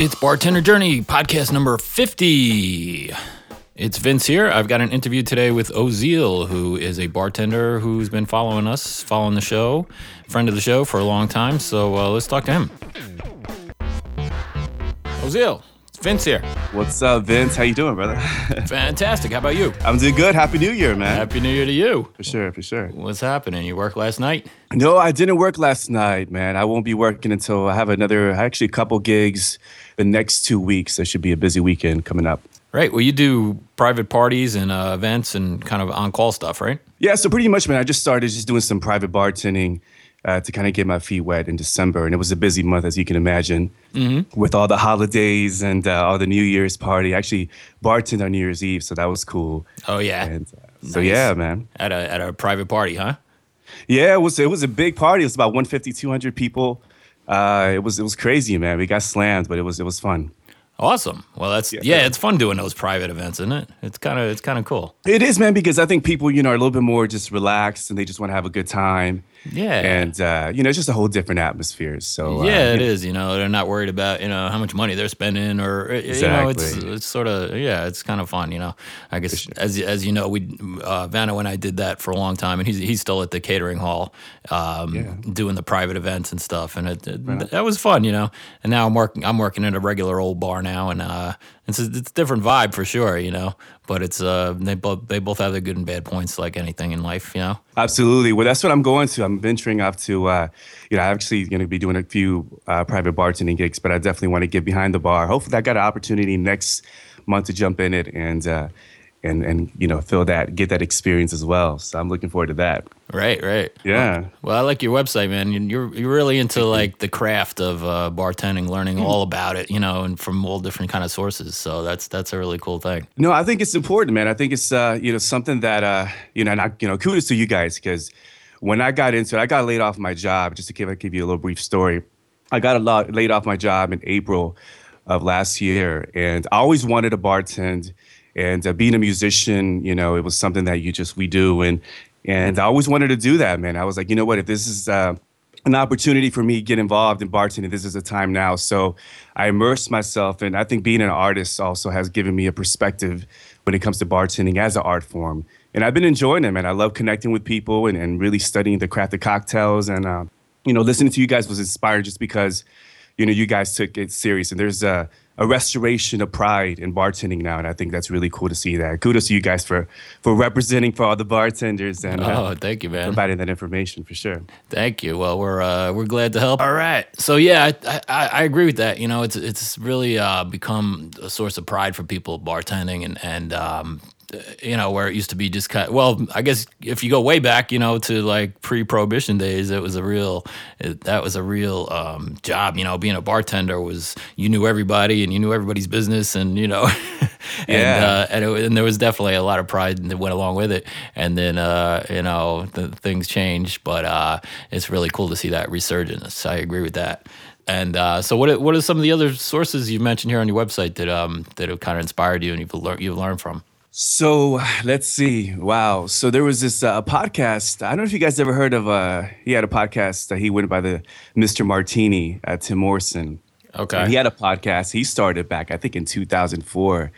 It's Bartender Journey, podcast number 50. It's Vince here. I've got an interview today with Ozeal, who is a bartender who's been following us, following the show, friend of the show for a long time. So uh, let's talk to him. Ozeal, Vince here. What's up, Vince? How you doing, brother? Fantastic. How about you? I'm doing good. Happy New Year, man. Happy New Year to you. For sure, for sure. What's happening? You worked last night? No, I didn't work last night, man. I won't be working until I have another, actually, a couple gigs the next two weeks. There should be a busy weekend coming up. Right. Well, you do private parties and uh, events and kind of on call stuff, right? Yeah, so pretty much, man. I just started just doing some private bartending uh, to kind of get my feet wet in December, and it was a busy month, as you can imagine, mm-hmm. with all the holidays and uh, all the New Year's party. I actually bartended on New Year's Eve, so that was cool. Oh yeah. And, uh, so yeah, man. At a at a private party, huh? Yeah, it was it was a big party. It was about 150, 200 people. Uh, it was it was crazy, man. We got slammed, but it was it was fun. Awesome. Well, that's yeah, yeah, it's fun doing those private events, isn't it? It's kind of it's kind of cool. It is, man, because I think people, you know, are a little bit more just relaxed and they just want to have a good time. Yeah. And uh, you know, it's just a whole different atmosphere. So yeah, uh, it is. You know, they're not worried about you know how much money they're spending or exactly. you know, it's it's sort of yeah, it's kind of fun. You know, I guess sure. as as you know, we uh, Vano and I did that for a long time, and he's he's still at the catering hall, um, yeah. doing the private events and stuff, and it, it right. that was fun. You know, and now I'm working I'm working in a regular old bar now, and uh, it's a, it's a different vibe for sure. You know, but it's uh they both they both have their good and bad points like anything in life you know? Absolutely. Well that's what i'm going to. I'm venturing off to uh you know i'm actually going to be doing a few uh, private bartending gigs but i definitely want to get behind the bar. Hopefully i got an opportunity next month to jump in it and uh and and you know feel that get that experience as well. So i'm looking forward to that. Right right. Yeah. Well, well i like your website man. You're you're really into like the craft of uh, bartending learning all about it you know and from all different kind of sources. So that's that's a really cool thing. No i think it's important man. I think it's uh you know something that uh you know and I, you know kudos to you guys because when i got into it i got laid off my job. Just to give, give you a little brief story i got a lot laid off my job in april of last year and i always wanted to bartend and uh, being a musician, you know, it was something that you just we do, and and I always wanted to do that, man. I was like, you know what, if this is uh, an opportunity for me to get involved in bartending, this is the time now. So I immersed myself, and I think being an artist also has given me a perspective when it comes to bartending as an art form. And I've been enjoying it, man. I love connecting with people and, and really studying the craft of cocktails. And, uh, you know, listening to you guys was inspired just because, you know, you guys took it serious. And there's a, a restoration of pride in bartending now, and I think that's really cool to see that. Kudos to you guys for for representing for all the bartenders and uh, oh, thank you, man, providing that information for sure. Thank you. Well, we're uh, we're glad to help. All right, so yeah, I, I, I agree with that. You know, it's it's really uh, become a source of pride for people bartending and and um, you know, where it used to be just kind of, well, I guess if you go way back, you know, to like pre-prohibition days, it was a real, it, that was a real um, job. You know, being a bartender was you knew everybody and you knew everybody's business, and you know, and yeah. uh, and, it, and, there was definitely a lot of pride that went along with it. And then uh, you know, the, things changed, but uh, it's really cool to see that resurgence. I agree with that. And uh, so, what what are some of the other sources you've mentioned here on your website that um, that have kind of inspired you and you've learned you've learned from? So let's see. Wow. So there was this uh, podcast. I don't know if you guys ever heard of. Uh, he had a podcast. that he went by the Mr. Martini, uh, Tim Morrison. Okay. And he had a podcast. He started back, I think, in 2004.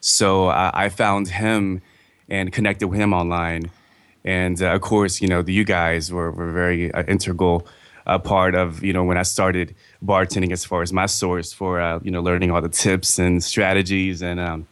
So uh, I found him and connected with him online. And uh, of course, you know, the, you guys were, were very uh, integral uh, part of, you know, when I started bartending as far as my source for, uh, you know, learning all the tips and strategies and um,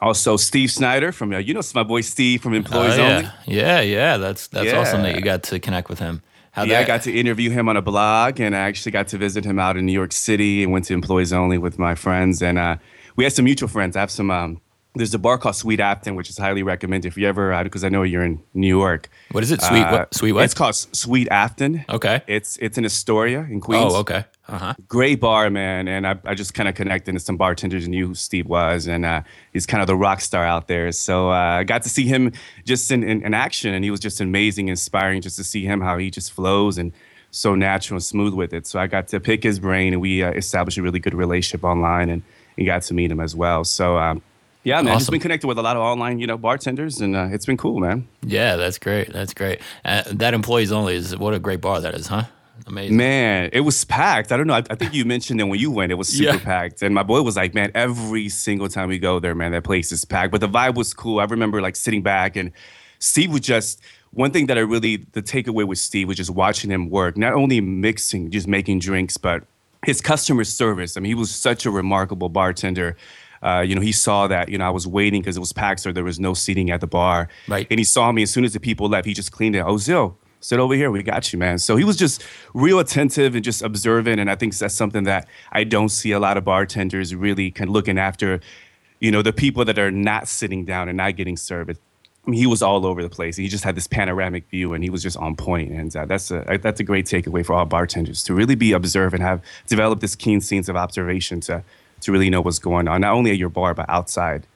also, Steve Schneider from uh, you know my boy Steve from Employees uh, yeah. Only. Yeah, yeah, that's that's yeah. awesome that you got to connect with him. How'd yeah, that... I got to interview him on a blog, and I actually got to visit him out in New York City and went to Employees Only with my friends, and uh, we had some mutual friends. I have some. Um, there's a bar called Sweet Afton, which is highly recommended if you ever, because uh, I know you're in New York. What is it? Sweet what? Uh, Sweet what? It's called Sweet Afton. Okay. It's it's in Astoria in Queens. Oh, okay. Uh-huh. Great bar, man. And I, I just kind of connected to some bartenders and knew who Steve was. And uh, he's kind of the rock star out there. So uh, I got to see him just in, in, in, action. And he was just amazing, inspiring just to see him, how he just flows and so natural and smooth with it. So I got to pick his brain and we uh, established a really good relationship online and, and got to meet him as well. So, um, yeah, man. Awesome. Just been connected with a lot of online, you know, bartenders, and uh, it's been cool, man. Yeah, that's great. That's great. Uh, that employees only is what a great bar that is, huh? Amazing. Man, it was packed. I don't know. I, I think you mentioned it when you went. It was super yeah. packed. And my boy was like, man, every single time we go there, man, that place is packed. But the vibe was cool. I remember like sitting back and Steve was just one thing that I really the takeaway with Steve was just watching him work, not only mixing, just making drinks, but his customer service. I mean, he was such a remarkable bartender. Uh, you know, he saw that, you know, I was waiting because it was packed, so there was no seating at the bar. Right. And he saw me as soon as the people left, he just cleaned it. Oh, Zil, sit over here. We got you, man. So he was just real attentive and just observant. And I think that's something that I don't see a lot of bartenders really kind of looking after, you know, the people that are not sitting down and not getting served. I mean, he was all over the place. He just had this panoramic view, and he was just on point. And uh, that's a that's a great takeaway for all bartenders to really be observant, and have develop this keen sense of observation to to really know what's going on, not only at your bar but outside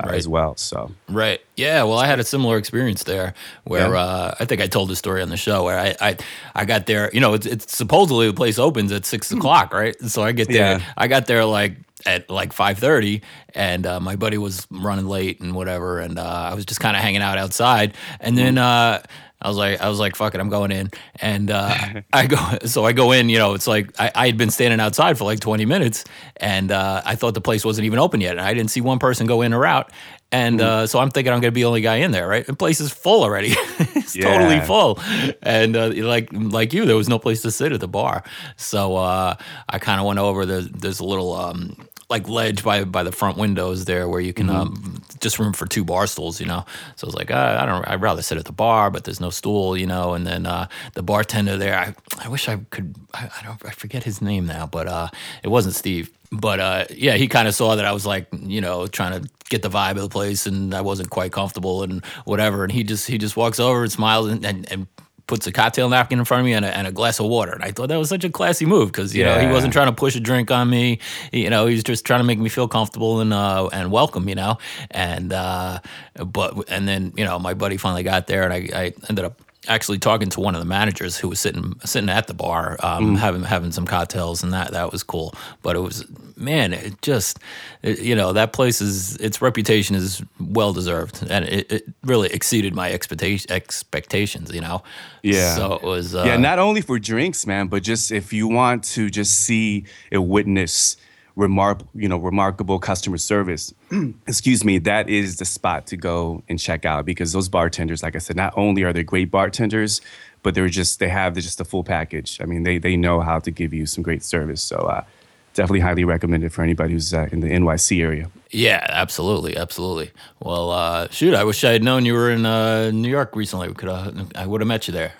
uh, right. as well. So right, yeah. Well, I had a similar experience there, where yeah. uh, I think I told the story on the show where I I, I got there. You know, it's, it's supposedly the place opens at six hmm. o'clock, right? So I get there. Yeah. I got there like at like 5.30 and uh, my buddy was running late and whatever and uh, i was just kind of hanging out outside and then uh, I was like, I was like, fuck it, I'm going in. And uh, I go, so I go in. You know, it's like I, I, had been standing outside for like 20 minutes, and uh, I thought the place wasn't even open yet, and I didn't see one person go in or out. And mm. uh, so I'm thinking I'm gonna be the only guy in there, right? The place is full already. it's yeah. totally full. And uh, like like you, there was no place to sit at the bar. So uh, I kind of went over. The, there's a little um, like ledge by by the front windows there where you can mm-hmm. um, just room for two bar stools, you know. So I was like, uh, I don't, I'd rather sit at the bar, but there's no stool, you know. And then uh, the bartender there, I, I wish I could, I, I don't, I forget his name now, but uh, it wasn't Steve. But uh, yeah, he kind of saw that I was like, you know, trying to get the vibe of the place, and I wasn't quite comfortable and whatever. And he just he just walks over and smiles and, and, and puts a cocktail napkin in front of me and a, and a glass of water. And I thought that was such a classy move because you yeah. know he wasn't trying to push a drink on me. You know he was just trying to make me feel comfortable and uh, and welcome. You know, and uh, but and then you know my buddy finally got there and I, I ended up actually talking to one of the managers who was sitting sitting at the bar, um, mm. having having some cocktails, and that that was cool. But it was man, it just it, you know that place is its reputation is well deserved, and it, it really exceeded my expectation expectations. You know, yeah. So it was uh, yeah, not only for drinks, man, but just if you want to just see and witness remark you know remarkable customer service. Excuse me that is the spot to go and check out because those bartenders like i said not only are they great bartenders but they're just they have just the full package. I mean they they know how to give you some great service. So uh, definitely highly recommended for anybody who's uh, in the NYC area. Yeah, absolutely, absolutely. Well, uh, shoot, I wish I had known you were in uh, New York recently. We could I would have met you there.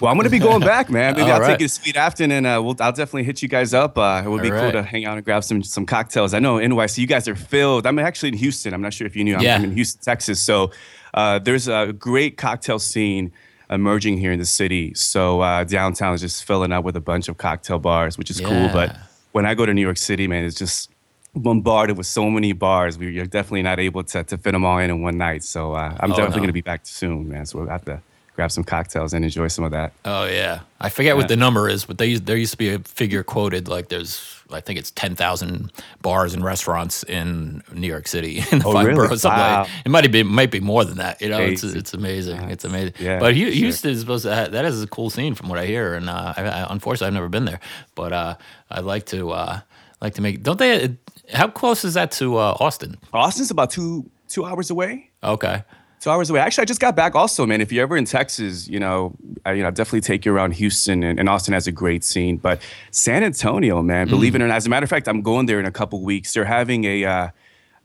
well, I'm going to be going back, man. Maybe I'll right. take you to Sweet Afton, and uh, we'll, I'll definitely hit you guys up. Uh, it would be right. cool to hang out and grab some some cocktails. I know NYC, you guys are filled. I'm actually in Houston. I'm not sure if you knew. I'm, yeah. I'm in Houston, Texas. So uh, there's a great cocktail scene emerging here in the city. So downtown is just filling up with a bunch of cocktail bars, which is yeah. cool. But when I go to New York City, man, it's just bombarded with so many bars. We're definitely not able to, to fit them all in in one night. So uh, I'm oh, definitely no. going to be back soon, man. So we'll have to grab some cocktails and enjoy some of that. Oh yeah, I forget yeah. what the number is, but they, there used to be a figure quoted like there's I think it's ten thousand bars and restaurants in New York City in the oh, five really? boroughs. Wow. Like, it might be might be more than that. You know, it's it's amazing. It's amazing. Yeah, but Houston sure. is supposed to have, that is a cool scene from what I hear, and uh, I, I, unfortunately I've never been there, but uh, I'd like to uh, like to make. Don't they? How close is that to uh, Austin? Austin's about two two hours away. Okay two hours away. Actually, I just got back also, man. If you're ever in Texas, you know, I, you know, definitely take you around Houston and, and Austin has a great scene. But San Antonio, man, mm. believe it or not, as a matter of fact, I'm going there in a couple weeks. They're having a, uh,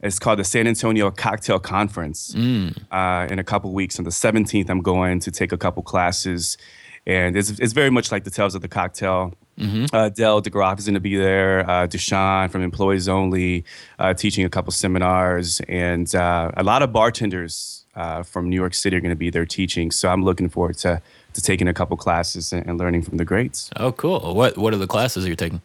it's called the San Antonio Cocktail Conference mm. uh, in a couple weeks. On the 17th, I'm going to take a couple classes. And it's, it's very much like the Tales of the Cocktail. Mm-hmm. Uh, Dale DeGroff is going to be there. Uh, Dushan from Employees Only, uh, teaching a couple seminars, and uh, a lot of bartenders uh, from New York City are going to be there teaching. So I'm looking forward to to taking a couple classes and, and learning from the greats. Oh, cool! What what are the classes you're taking?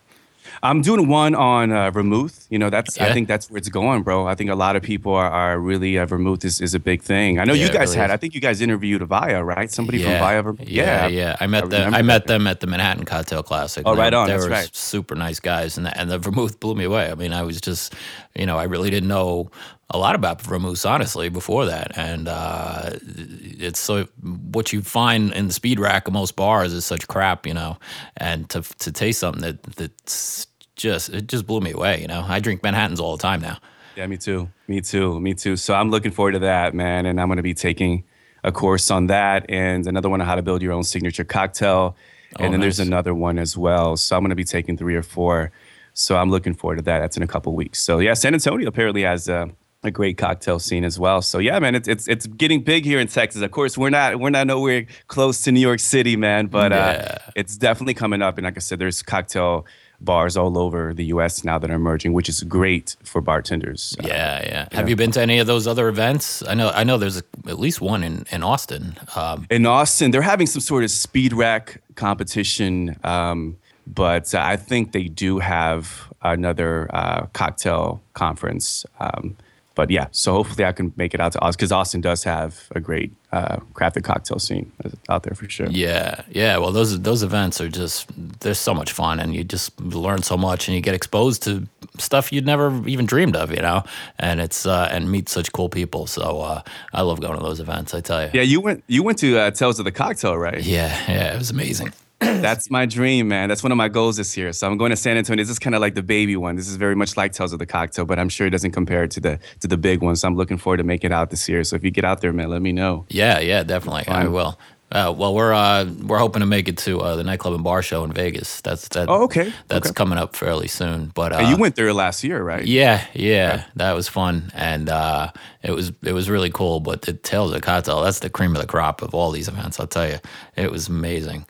I'm doing one on uh, vermouth. You know, that's yeah. I think that's where it's going, bro. I think a lot of people are, are really uh, vermouth is, is a big thing. I know yeah, you guys really had. Is. I think you guys interviewed Avaya, right? Somebody yeah. from Avaya. Vermouth. Yeah, yeah. I met I them. I met them at the Manhattan Cocktail Classic. Oh, right on. They that's were right. super nice guys, and the, and the vermouth blew me away. I mean, I was just, you know, I really didn't know a lot about vermouth, honestly, before that. And uh, it's so what you find in the speed rack of most bars is such crap, you know. And to to taste something that that's just it just blew me away, you know. I drink Manhattans all the time now. Yeah, me too. Me too. Me too. So I'm looking forward to that, man. And I'm going to be taking a course on that and another one on how to build your own signature cocktail. And oh, then nice. there's another one as well. So I'm going to be taking three or four. So I'm looking forward to that. That's in a couple weeks. So yeah, San Antonio apparently has a, a great cocktail scene as well. So yeah, man, it's it's it's getting big here in Texas. Of course, we're not we're not nowhere close to New York City, man, but uh, yeah. uh, it's definitely coming up. And like I said, there's cocktail bars all over the U.S. now that are emerging, which is great for bartenders. Yeah, uh, yeah. Have you been to any of those other events? I know, I know. There's a, at least one in in Austin. Um, in Austin, they're having some sort of speed rack competition, um, but uh, I think they do have another uh, cocktail conference. Um, but yeah, so hopefully I can make it out to Austin because Austin does have a great uh, crafted cocktail scene out there for sure. Yeah, yeah. Well, those those events are just they're so much fun, and you just learn so much, and you get exposed to stuff you'd never even dreamed of, you know. And it's uh, and meet such cool people. So uh, I love going to those events. I tell you. Yeah, you went you went to uh, Tales of the Cocktail, right? Yeah, yeah. It was amazing. That's my dream, man. That's one of my goals this year. So I'm going to San Antonio. This is kind of like the baby one. This is very much like Tales of the Cocktail, but I'm sure it doesn't compare to the to the big one. So I'm looking forward to making it out this year. So if you get out there, man, let me know. Yeah, yeah, definitely. I will. Uh, well, we're uh, we're hoping to make it to uh, the nightclub and bar show in Vegas. That's that. Oh, okay. That's okay. coming up fairly soon. But you uh, went there last year, right? Yeah, yeah, that was fun, and uh, it was it was really cool. But the Tales of the Cocktail, that's the cream of the crop of all these events. I'll tell you, it was amazing.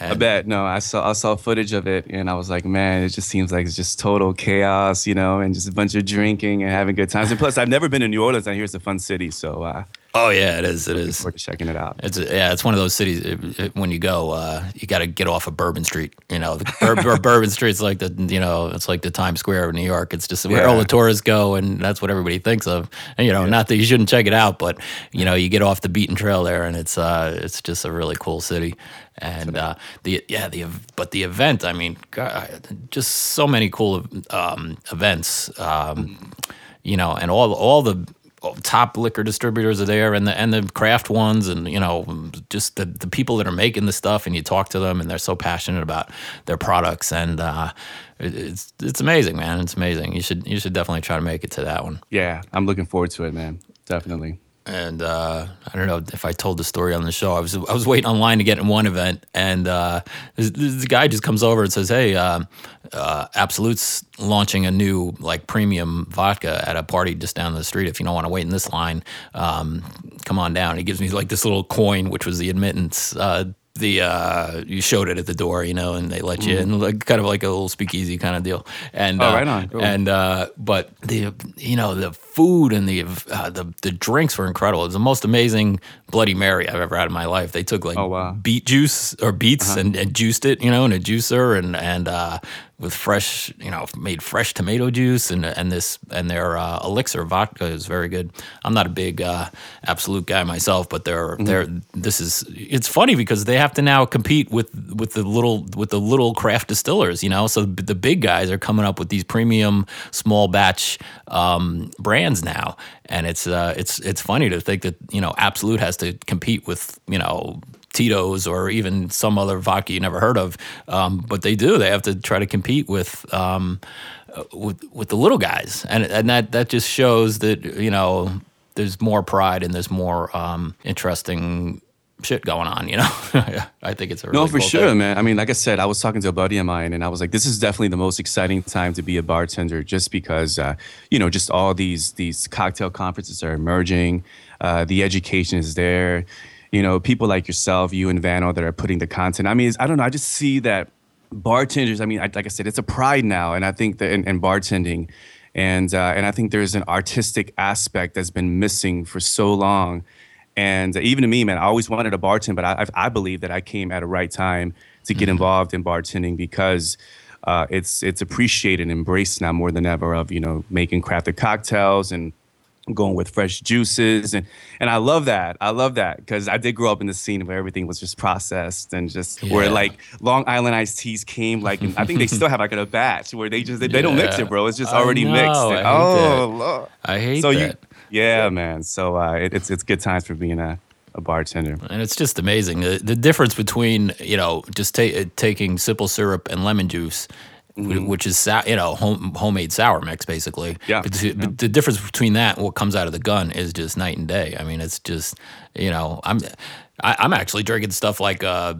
And I bet. No, I saw I saw footage of it, and I was like, man, it just seems like it's just total chaos, you know, and just a bunch of drinking and having good times. And plus, I've never been to New Orleans. I hear it's a fun city, so. Uh, oh yeah, it is. It is. Forward to checking it out. It's yeah, it's one of those cities. It, it, when you go, uh, you got to get off of Bourbon Street. You know, Bur- Bourbon Street's like the you know it's like the Times Square of New York. It's just where yeah. all the tourists go, and that's what everybody thinks of. And you know, yeah. not that you shouldn't check it out, but you know, you get off the beaten trail there, and it's uh, it's just a really cool city and uh, the yeah the but the event I mean God, just so many cool um, events um, you know and all all the top liquor distributors are there and the and the craft ones and you know just the, the people that are making the stuff and you talk to them and they're so passionate about their products and uh, it's it's amazing man. It's amazing. You should you should definitely try to make it to that one. Yeah I'm looking forward to it man. Definitely and uh, I don't know if I told the story on the show. I was I was waiting online to get in one event, and uh, this, this, guy just comes over and says, "Hey, uh, uh, Absolut's launching a new like premium vodka at a party just down the street. If you don't want to wait in this line, um, come on down." He gives me like this little coin, which was the admittance uh, the uh, you showed it at the door, you know, and they let you mm. in, like kind of like a little speakeasy kind of deal. And oh, uh, right on. Cool. And uh, but the you know the food and the uh, the the drinks were incredible. It was the most amazing Bloody Mary I've ever had in my life. They took like oh, wow. beet juice or beets uh-huh. and, and, juiced it, you know, in a juicer and and uh, with fresh, you know, made fresh tomato juice and and this and their uh, Elyx vodka is very good. I'm not a big uh, Absolut guy myself, but they're mm-hmm. they're this is it's funny because they have to now compete with with the little with the little craft distillers, you know. So the big guys are coming up with these premium small batch um, brands now, and it's uh, it's it's funny to think that you know Absolut has to compete with you know Tito's or even some other vodka you never heard of. Um, but they do. They have to try to compete with. Um, with with the little guys, and and that that just shows that you know there's more pride and there's more um, interesting shit going on, you know. I think it's a really no for cool sure, thing. man. I mean, like I said, I was talking to a buddy of mine, and I was like, this is definitely the most exciting time to be a bartender, just because, uh, you know, just all these these cocktail conferences are emerging, uh, the education is there you know, people like yourself, you and Vano that are putting the content. I mean, I don't know. I just see that bartenders. I mean, I, like I said, it's a pride now, and I think that in, in bartending, and uh, and I think there's an artistic aspect that's been missing for so long. And even to me, man, I always wanted a bartend, but I, I believe that I came at a right time to get mm-hmm. involved in bartending because uh, it's it's appreciated and embraced now more than ever. Of you know making crafted cocktails and going with fresh juices and and I love that. I love that because I did grow up in the scene where everything was just processed and just yeah. where like Long Island iced teas came like I think they still have like a batch where they just they, they don't mix it, bro. It's just already mixed. And, oh, Lord. I hate so that. You, yeah, man. So uh, it, it's it's good times for being a a bartender. And it's just amazing the, the difference between you know just ta- taking simple syrup and lemon juice mm-hmm. which is you know home, homemade sour mix basically. Yeah. But the, yeah. the, difference between that and what comes out of the gun is just night and day. I mean, it's just you know I'm I, am i am actually drinking stuff like. Uh,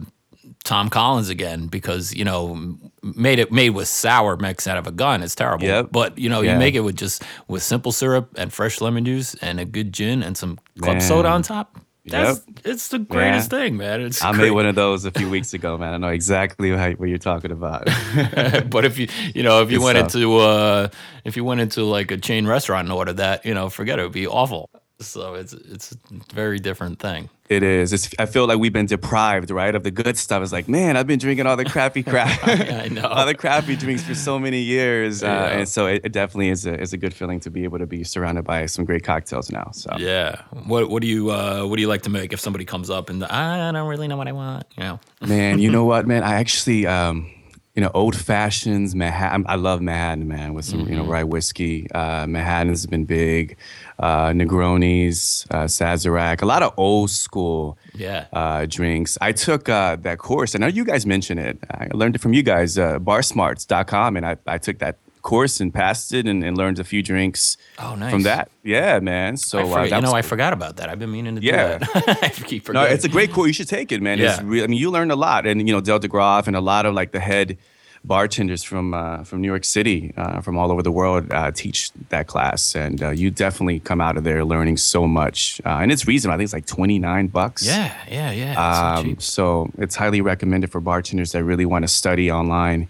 Tom Collins again because you know made it made with sour mix out of a gun. It's terrible. Yep. But you know yeah. you make it with just with simple syrup and fresh lemon juice and a good gin and some club Man. soda on top. That's yep. it's the greatest thing, man. It's I great. made one of those a few weeks ago, man. I know exactly how, what you're talking about. but if you you know if you Good went stuff. into uh if you went into like a chain restaurant and ordered that, you know, forget it, it would be awful. So it's it's a very different thing. It is. It's, I feel like we've been deprived, right, of the good stuff. It's like, man, I've been drinking all the crappy crap, I know, all the crappy drinks for so many years, uh, and so it, it, definitely is a is a good feeling to be able to be surrounded by some great cocktails now. So yeah, what what do you uh, what do you like to make if somebody comes up and I don't really know what I want, you know? man, you know what, man, I actually. Um, you know, old fashions, Manhattan. I love Manhattan, man, with some, mm-hmm. you know, mm-hmm. rye whiskey. Uh, Manhattan's been big. Uh, Negronis, uh, Sazerac, a lot of old school yeah. uh, drinks. I took uh, that course. I know you guys mentioned it. I learned it from you guys, uh, barsmarts.com, and I, I took that course and passed it and, and learned a few drinks oh, nice. from that. Yeah, man. So uh, you know, I forgot about that. I've been meaning to yeah. do that. I keep forgetting. No, it's a great course. You should take it, man. Yeah. It's re- I mean, you learn a lot, and you know, Dale DeGroff and a lot of like the head bartenders from uh, from New York City, uh, from all over the world, uh, teach that class, and uh, you definitely come out of there learning so much. Uh, and it's reasonable. I think it's like twenty nine bucks. Yeah, yeah, yeah. Um, so, so, it's highly recommended for bartenders that really want to study online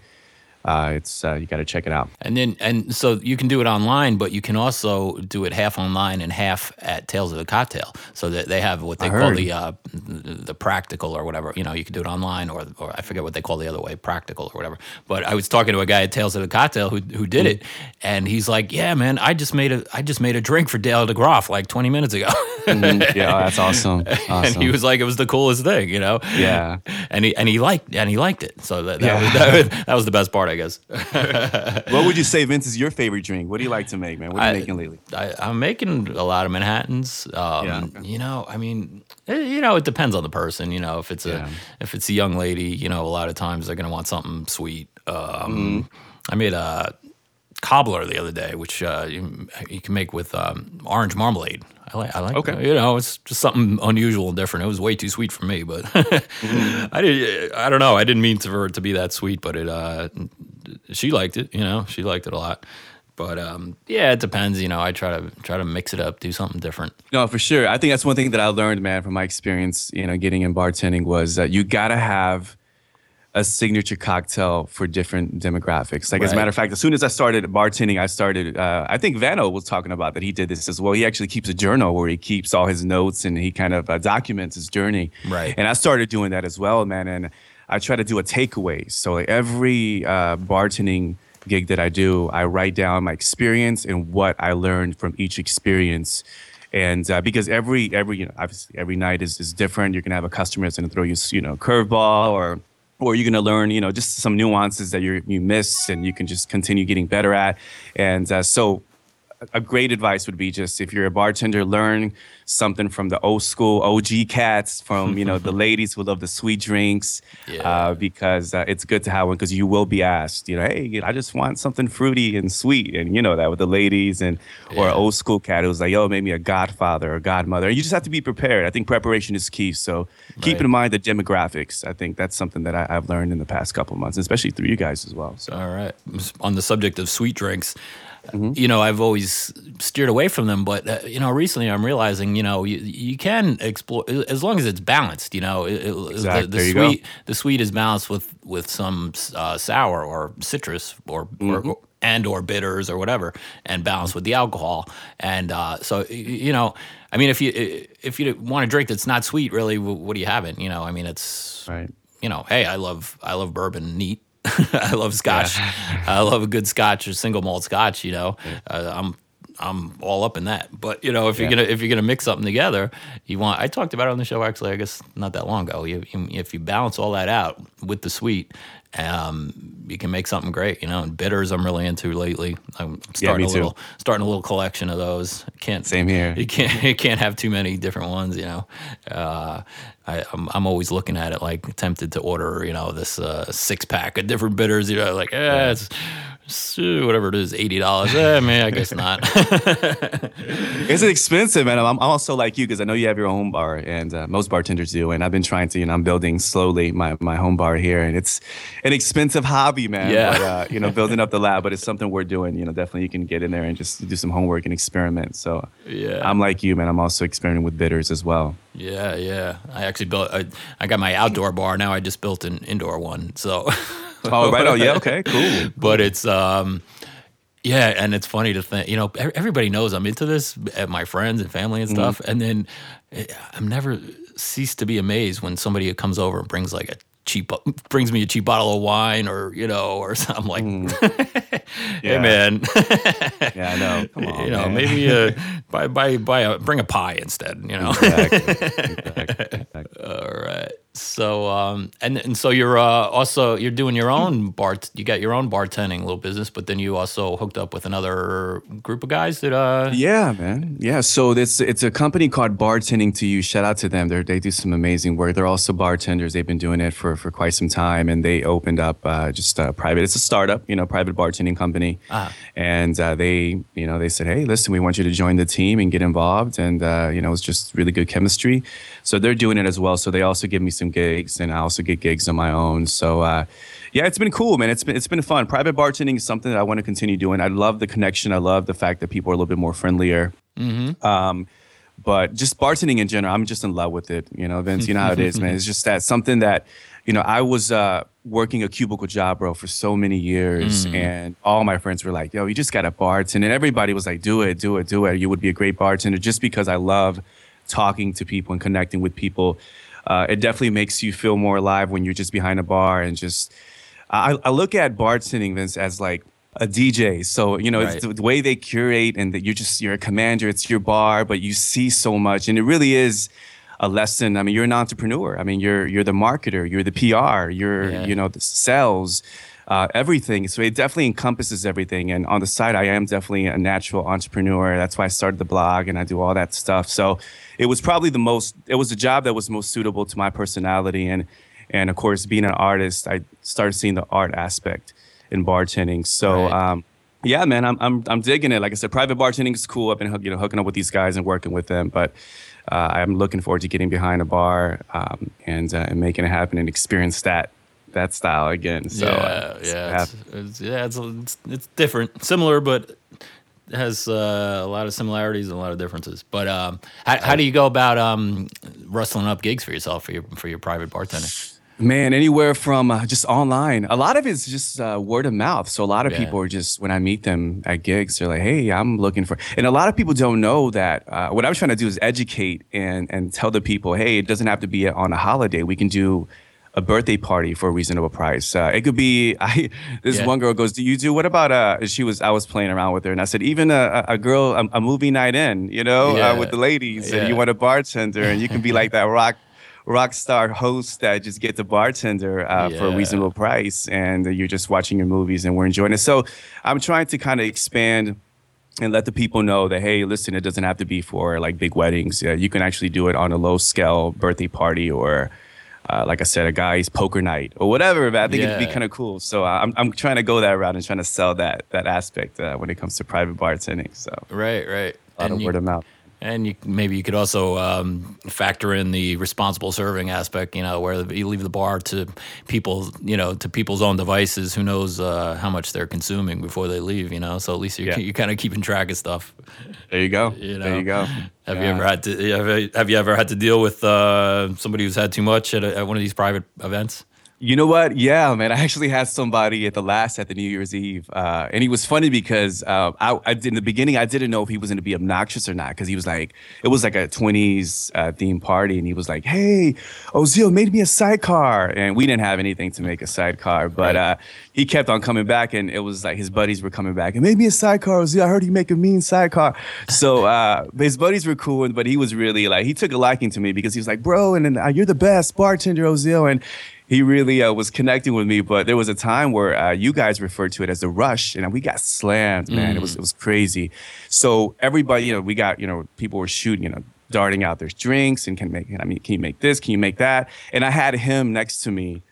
uh, it's uh, you got to check it out. And then and so you can do it online, but you can also do it half online and half at Tales of the Cocktail. So that they have what they call the uh, the practical or whatever. You know, you can do it online or or I forget what they call the other way, practical or whatever. But I was talking to a guy at Tales of the Cocktail who who did mm-hmm. it, and he's like, "Yeah, man, I just made a I just made a drink for Dale DeGroff like 20 minutes ago." mm-hmm. Yeah, that's awesome. awesome. And he was like, "It was the coolest thing," you know. Yeah. And he and he liked and he liked it. So that that, yeah. was, that, that was the best part. I I guess. what would you say, Vince, is your favorite drink? What do you like to make, man? What are you I, making lately? I, am making a lot of Manhattans. Um, yeah, okay. You know, I mean, it, eh, you know, it depends on the person. You know, if it's a if it's a young lady, you know, a lot of times they're gonna want something sweet. Um, mm. I made a cobbler the other day, which uh, you, you, can make with um, orange marmalade. I like, I like, okay. you know, it's just something unusual and different. It was way too sweet for me, but mm-hmm. I did, I don't know. I didn't mean for it to be that sweet, but it, uh, she liked it, you know, she liked it a lot. But um, yeah, it depends. You know, I try to try to mix it up, do something different. No, for sure. I think that's one thing that I learned, man, from my experience. You know, getting in bartending was that you gotta have a signature cocktail for different demographics. Like right. as a matter of fact, as soon as I started bartending, I started. Uh, I think Vano was talking about that. He did this as well. He actually keeps a journal where he keeps all his notes and he kind of uh, documents his journey. Right. And I started doing that as well, man. And I try to do a takeaway. So like every uh, bartending gig that I do, I write down my experience and what I learned from each experience and uh, because every every you know obviously every night is, is different you're gonna have a customer that's gonna throw you you know curveball or or you're going to learn, you know, just some nuances that you you miss, and you can just continue getting better at. And uh, so, a great advice would be just if you're a bartender, learn something from the old school OG cats, from you know the ladies who love the sweet drinks, yeah. uh, because uh, it's good to have one because you will be asked, you know, hey, I just want something fruity and sweet, and you know that with the ladies, and yeah. or an old school cat who's like, yo, maybe a godfather or godmother. You just have to be prepared. I think preparation is key. So right. keep in mind the demographics. I think that's something that I, have learned in the past couple months, especially through you guys as well. So. All right, on the subject of sweet drinks. Mm-hmm. You know, I've always steered away from them, but uh, you know, recently I'm realizing, you know, you, you can explore as long as it's balanced. You know, it, exactly. the, the sweet go. the sweet is balanced with with some uh, sour or citrus or, mm-hmm. or, and or bitters or whatever, and balanced with the alcohol. And uh, so, you know, I mean, if you if you want a drink that's not sweet, really, what do you have it? You know, I mean, it's right. You know, hey, I love I love bourbon neat I love scotch. Yeah. I love a good scotch or single malt scotch. You know, yeah. uh, I'm I'm all up in that. But you know, if you're gonna if you're gonna mix something together, you want. I talked about it on the show actually. I guess not that long ago. You, you, if you balance all that out with the sweet, um, you can make something great. You know, and bitters I'm really into lately. I'm starting yeah, a little starting a little collection of those. Can't same here. You can't you can't have too many different ones. You know, uh, I, am I'm, I'm always looking at it like tempted to order. You know, this uh, six pack of different bitters. You know, like eh, yeah. it's whatever it is, eighty dollars. Eh, man, I guess not. it's expensive, man. I'm also like you because I know you have your own bar, and uh, most bartenders do. And I've been trying to, you know, I'm building slowly my my home bar here, and it's an expensive hobby, man. Yeah. But, uh, you know, building up the lab, but it's something we're doing. You know, definitely you can get in there and just do some homework and experiment. So yeah, I'm like you, man. I'm also experimenting with bitters as well. Yeah, yeah. I actually built. I, I got my outdoor bar now. I just built an indoor one. So oh, right on. Yeah. Okay. Cool. but it's um, yeah, and it's funny to think. You know, everybody knows I'm into this at my friends and family and stuff, mm-hmm. and then eh, I'm never cease to be amazed when somebody comes over and brings like a cheap brings me a cheap bottle of wine or you know or something like mm. hey yeah. man yeah i know Come on, you know man. maybe uh, buy buy buy a bring a pie instead you know exactly. Exactly. Exactly. all right so um, and and so you're uh, also you're doing your own bar. You got your own bartending little business, but then you also hooked up with another group of guys that. Uh, yeah, man. Yeah. So it's it's a company called Bartending to You. Shout out to them. They they do some amazing work. They're also bartenders. They've been doing it for for quite some time, and they opened up uh, just a private. It's a startup, you know, private bartending company. Ah. And uh, they you know they said, hey, listen, we want you to join the team and get involved, and uh, you know it's just really good chemistry. So they're doing it as well. So they also give me some gigs, and I also get gigs on my own. So uh, yeah, it's been cool, man. It's been it's been fun. Private bartending is something that I want to continue doing. I love the connection. I love the fact that people are a little bit more friendlier. Mm-hmm. Um, but just bartending in general, I'm just in love with it. You know, Vince, you know how it is, man. It's just that something that, you know, I was uh, working a cubicle job, bro, for so many years, mm. and all my friends were like, "Yo, you just got a bartend," and everybody was like, "Do it, do it, do it. You would be a great bartender," just because I love talking to people and connecting with people. Uh, it definitely makes you feel more alive when you're just behind a bar and just. I, I look at bartending Vince as like a DJ. So you know right. the, the, way they curate and that you're just you're a commander. It's your bar, but you see so much, and it really is a lesson. I mean, you're an entrepreneur. I mean, you're you're the marketer, you're the PR, you're yeah. you know the sales uh, everything. So it definitely encompasses everything. And on the side, I am definitely a natural entrepreneur. That's why I started the blog and I do all that stuff. So it was probably the most. It was a job that was most suitable to my personality and and of course being an artist, I started seeing the art aspect in bartending. So. Right. Um, yeah, man, I'm, I'm I'm digging it. Like I said, private bartending is cool. I've been you know hooking up with these guys and working with them, but uh, I'm looking forward to getting behind a bar um, and uh, and making it happen and experience that that style again. So uh, yeah, yeah, it's, it's, yeah, it's, it's, it's different, similar, but has uh, a lot of similarities and a lot of differences. But um, how, how, do you go about um, rustling up gigs for yourself for your for your private bartender? Man, anywhere from uh, just online. A lot of it's just uh, word of mouth. So a lot of yeah. people are just when I meet them at gigs, they're like, "Hey, I'm looking for." And a lot of people don't know that. Uh, what I'm trying to do is educate and and tell the people, "Hey, it doesn't have to be on a holiday. We can do a birthday party for a reasonable price. Uh, it could be I. This yeah. one girl goes, "Do you do? What about uh?" She was. I was playing around with her, and I said, "Even a, a girl, a, a movie night in, you know, uh, yeah. uh, with the ladies, yeah. and you want a bartender, and you can be like that rock." rock star host that just get the bartender uh, yeah. for a reasonable price and you're just watching your movies and we're enjoying it so i'm trying to kind of expand and let the people know that hey listen it doesn't have to be for like big weddings uh, you can actually do it on a low scale birthday party or uh, like I said, a guy's poker night or whatever. But I think yeah. it'd be kind of cool. So uh, I'm I'm trying to go that route and trying to sell that that aspect uh, when it comes to private bartending. So right, right, a lot and of you, word of mouth. And you, maybe you could also um, factor in the responsible serving aspect, you know, where you leave the bar to people, you know, to people's own devices. Who knows uh, how much they're consuming before they leave, you know? So at least you're, yeah. you're kind of keeping track of stuff. There you go. You know? There you go. Have yeah. you ever had to have, have you ever had to deal with uh, somebody who's had too much at, a, at one of these private events? You know what? Yeah, man. I actually had somebody at the last at the New Year's Eve, uh, and he was funny because uh, I, I in the beginning I didn't know if he was going to be obnoxious or not because he was like, it was like a '20s uh, theme party, and he was like, "Hey, Ozeal made me a sidecar," and we didn't have anything to make a sidecar, but uh, he kept on coming back, and it was like his buddies were coming back and made me a sidecar. Ozeal, I heard you make a mean sidecar. So uh, his buddies were cool, but he was really like he took a liking to me because he was like, "Bro, and then, uh, you're the best bartender, Ozeal," and he really uh, was connecting with me. But there was a time where uh, you guys referred to it as the rush, and we got slammed, man. Mm. It was mm. it was crazy. So everybody, you know, we got you know people were shooting, you know, darting out their drinks and can make. I mean, can you make this? Can you make that? And I had him next to me.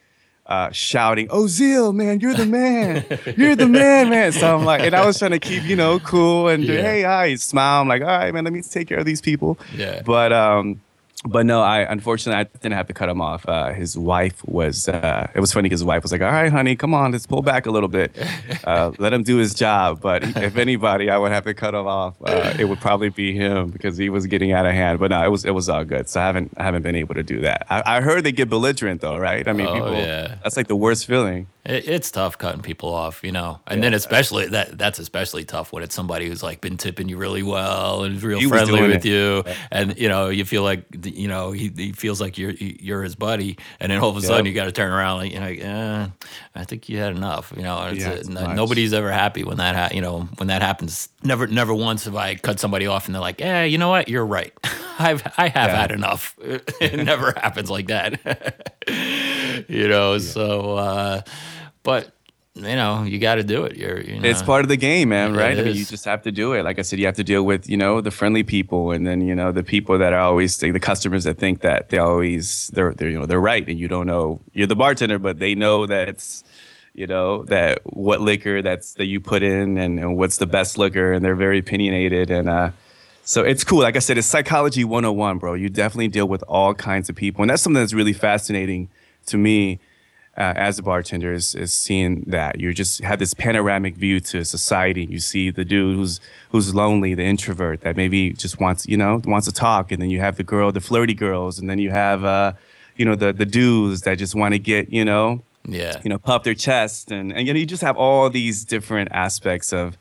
Uh, shouting, Ozeal, man, you're the man. You're the man, man. So I'm like, and I was trying to keep, you know, cool and yeah. hey, hi, smile. I'm like, all right, man, let me take care of these people. Yeah. But um, but no, I unfortunately I didn't have to cut him off. Uh, his wife was. Uh, it was funny because his wife was like, "All right, honey, come on, let's pull back a little bit, uh, let him do his job." But if anybody, I would have to cut him off. Uh, it would probably be him because he was getting out of hand. But no, it was it was all good. So I haven't I haven't been able to do that. I, I heard they get belligerent though, right? I mean, oh, people. Yeah. That's like the worst feeling. It, it's tough cutting people off, you know, and yeah. then especially that that's especially tough when it's somebody who's like been tipping you really well and is real friendly with it. you, and you know you feel like you know he, he feels like you're you're his buddy, and then all of a sudden you got to turn around like you know, eh, I think you had enough, you know. Yeah, nobody's ever happy when that ha- you know when that happens. Never never once have I cut somebody off and they're like, yeah, you know what, you're right. I've I have yeah. had enough. it never happens like that, you know. Yeah. So. Uh, but you know, you got to do it. You're, you know, it's part of the game, man. Right? I mean, you just have to do it. Like I said, you have to deal with you know the friendly people, and then you know the people that are always the customers that think that they always they're they're you know they're right, and you don't know you're the bartender, but they know that it's you know that what liquor that's that you put in and, and what's the best liquor, and they're very opinionated and. uh so it's cool. Like I said, it's psychology 101, bro. You definitely deal with all kinds of people. And that's something that's really fascinating to me uh, as a bartender is, is seeing that. You just have this panoramic view to society. You see the dude who's who's lonely, the introvert that maybe just wants you know wants to talk, and then you have the girl, the flirty girls, and then you have uh, you know the the dudes that just want to get you know yeah. you know puff their chest, and and you know you just have all these different aspects of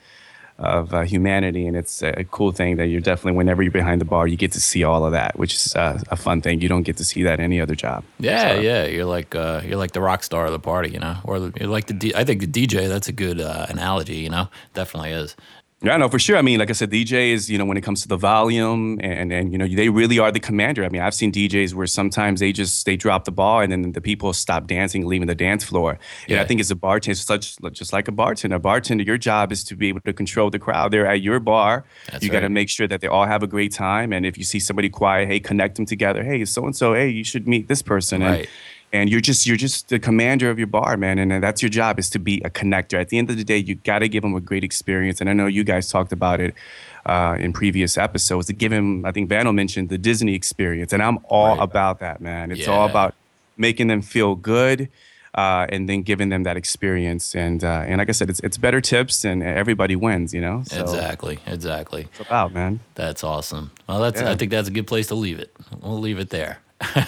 of uh, humanity, and it's a cool thing that you're definitely whenever you're behind the bar, you get to see all of that, which is uh, a fun thing. You don't get to see that any other job. Yeah, so. yeah, you're like uh, you're like the rock star of the party, you know, or you're like the D- I think the DJ. That's a good uh, analogy, you know, definitely is. Yeah, no, for sure. I mean, like I said, DJs, you know, when it comes to the volume and and you know, they really are the commander. I mean, I've seen DJs where sometimes they just they drop the ball and then the people stop dancing, leaving the dance floor. Yeah. And I think as a bartender, such just like a bartender, a bartender, your job is to be able to control the crowd. They're at your bar. That's you right. got to make sure that they all have a great time. And if you see somebody quiet, hey, connect them together. Hey, so and so, hey, you should meet this person. Right. And and you're just you're just the commander of your bar man and that's your job is to be a connector at the end of the day you got to give them a great experience and i know you guys talked about it uh, in previous episodes to give him i think Vano mentioned the disney experience and i'm all right. about that man it's yeah. all about making them feel good uh, and then giving them that experience. And uh, and like I said, it's it's better tips and everybody wins. You know. So exactly. Exactly. It's about man. That's awesome. Well, that's yeah. I think that's a good place to leave it. We'll leave it there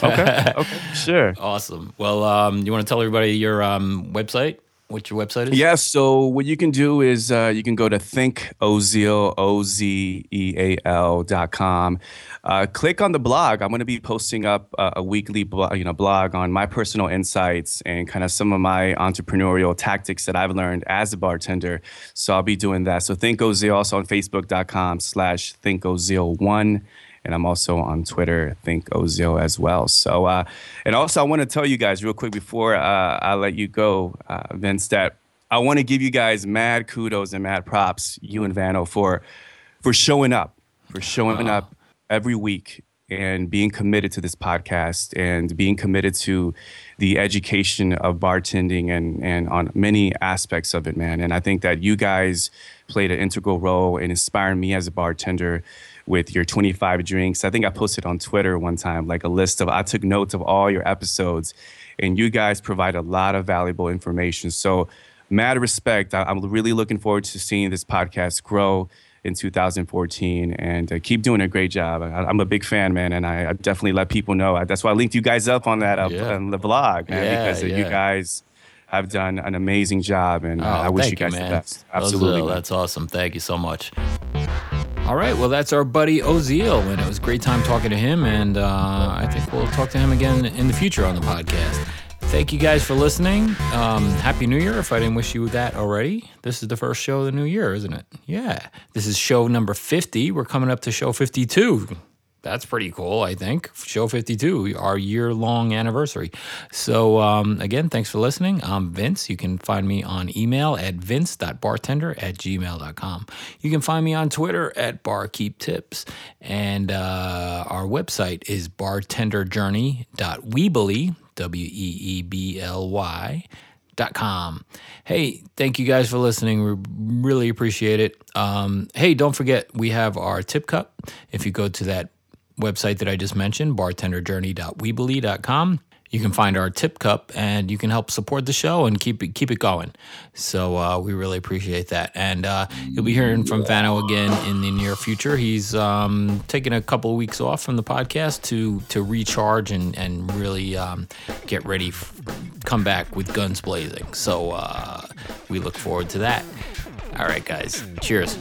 okay. Okay. Sure. Awesome. Well, um, you want to tell everybody your um, website? What your website is? Yeah. So what you can do is uh, you can go to thinkOzeal, O-Z-E-A-L dot com. Uh, click on the blog. I'm going to be posting up uh, a weekly blog, you know, blog on my personal insights and kind of some of my entrepreneurial tactics that I've learned as a bartender. So I'll be doing that. So Think Ozeal also on Facebook.com slash ThinkOzeal1 and I'm also on Twitter, Think Ozeal as well. So, uh, and also I want to tell you guys real quick before uh, I let you go, uh, Vince, that I want to give you guys mad kudos and mad props, you and Vano, for for showing up, for showing up every week and being committed to this podcast and being committed to the education of bartending and and on many aspects of it, man. And I think that you guys played an integral role in inspiring me as a bartender with your 25 drinks. I think I posted on Twitter one time like a list of I took notes of all your episodes, and you guys provide a lot of valuable information. So, mad respect. I, am really looking forward to seeing this podcast grow in 2014 and uh, keep doing a great job. I, am a big fan, man, and I, I, definitely let people know. That's why I linked you guys up on that uh, yeah. on the blog, man, yeah, because yeah. you guys have done an amazing job, and uh, oh, I wish you guys you, the best. Absolutely, that's awesome. Thank you so much. All right, well, that's our buddy Ozeal, and it was a great time talking to him, and uh, I think we'll talk to him again in the future on the podcast. Thank you guys for listening. Um, Happy New Year if I didn't wish you that already. This is the first show of the new year, isn't it? Yeah. This is show number 50. We're coming up to show 52 that's pretty cool, I think. Show 52, our year long anniversary. So, um, again, thanks for listening. I'm Vince. You can find me on email at vince.bartender at gmail.com. You can find me on Twitter at barkeeptips. And uh, our website is bartenderjourney.weebly, W E E B L Y. Dot com. Hey, thank you guys for listening. We really appreciate it. Um, hey, don't forget we have our tip cup. If you go to that website that I just mentioned, bartenderjourney.weebly.com. You can find our tip cup and you can help support the show and keep it keep it going. So uh, we really appreciate that. And uh, you'll be hearing from Vano again in the near future. He's um, taking a couple of weeks off from the podcast to to recharge and and really um, get ready, f- come back with guns blazing. So uh, we look forward to that. All right, guys. Cheers.